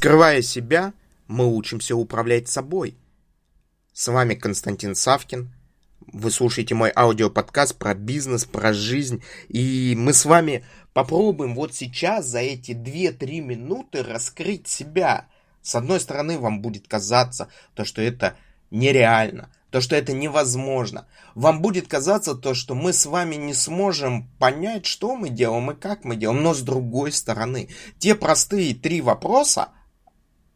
Скрывая себя, мы учимся управлять собой. С вами Константин Савкин. Вы слушаете мой аудиоподкаст про бизнес, про жизнь. И мы с вами попробуем вот сейчас за эти 2-3 минуты раскрыть себя. С одной стороны, вам будет казаться, то, что это нереально, то, что это невозможно. Вам будет казаться то, что мы с вами не сможем понять, что мы делаем и как мы делаем. Но с другой стороны, те простые три вопроса,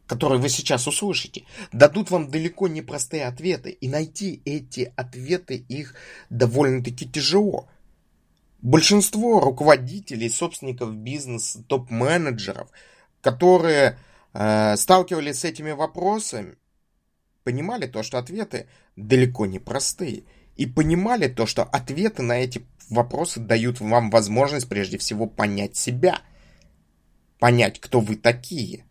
которые вы сейчас услышите, дадут вам далеко не простые ответы. И найти эти ответы их довольно-таки тяжело. Большинство руководителей, собственников бизнеса, топ-менеджеров, которые э, сталкивались с этими вопросами, понимали то, что ответы далеко не простые. И понимали то, что ответы на эти вопросы дают вам возможность прежде всего понять себя. Понять, кто вы такие.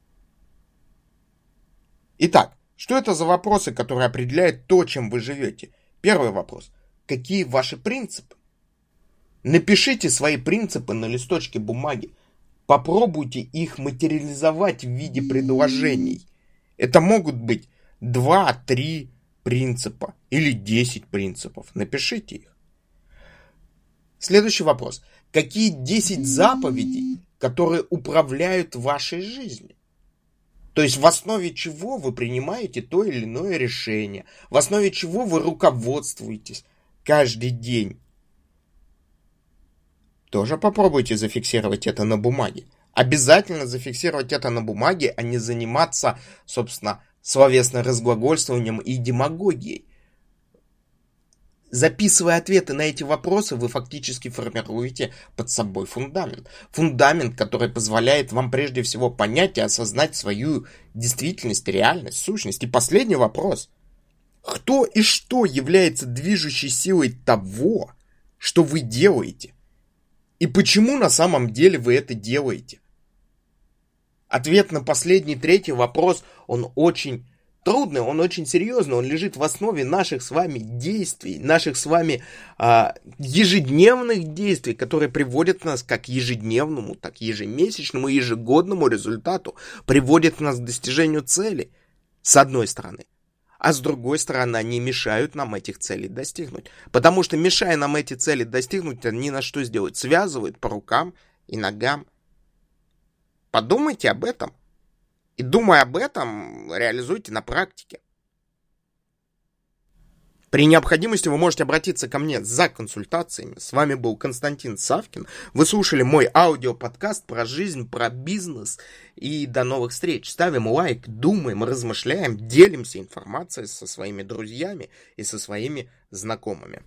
Итак, что это за вопросы, которые определяют то, чем вы живете? Первый вопрос. Какие ваши принципы? Напишите свои принципы на листочке бумаги. Попробуйте их материализовать в виде предложений. Это могут быть 2-3 принципа или 10 принципов. Напишите их. Следующий вопрос. Какие 10 заповедей, которые управляют вашей жизнью? То есть в основе чего вы принимаете то или иное решение, в основе чего вы руководствуетесь каждый день. Тоже попробуйте зафиксировать это на бумаге. Обязательно зафиксировать это на бумаге, а не заниматься, собственно, словесным разглагольствованием и демагогией. Записывая ответы на эти вопросы, вы фактически формируете под собой фундамент. Фундамент, который позволяет вам прежде всего понять и осознать свою действительность, реальность, сущность. И последний вопрос. Кто и что является движущей силой того, что вы делаете? И почему на самом деле вы это делаете? Ответ на последний третий вопрос, он очень трудный, он очень серьезный, он лежит в основе наших с вами действий, наших с вами а, ежедневных действий, которые приводят нас как к ежедневному, так и ежемесячному, ежегодному результату, приводят нас к достижению цели, с одной стороны. А с другой стороны, они мешают нам этих целей достигнуть. Потому что, мешая нам эти цели достигнуть, они на что сделают? Связывают по рукам и ногам. Подумайте об этом. И думая об этом, реализуйте на практике. При необходимости вы можете обратиться ко мне за консультациями. С вами был Константин Савкин. Вы слушали мой аудиоподкаст про жизнь, про бизнес. И до новых встреч. Ставим лайк, думаем, размышляем, делимся информацией со своими друзьями и со своими знакомыми.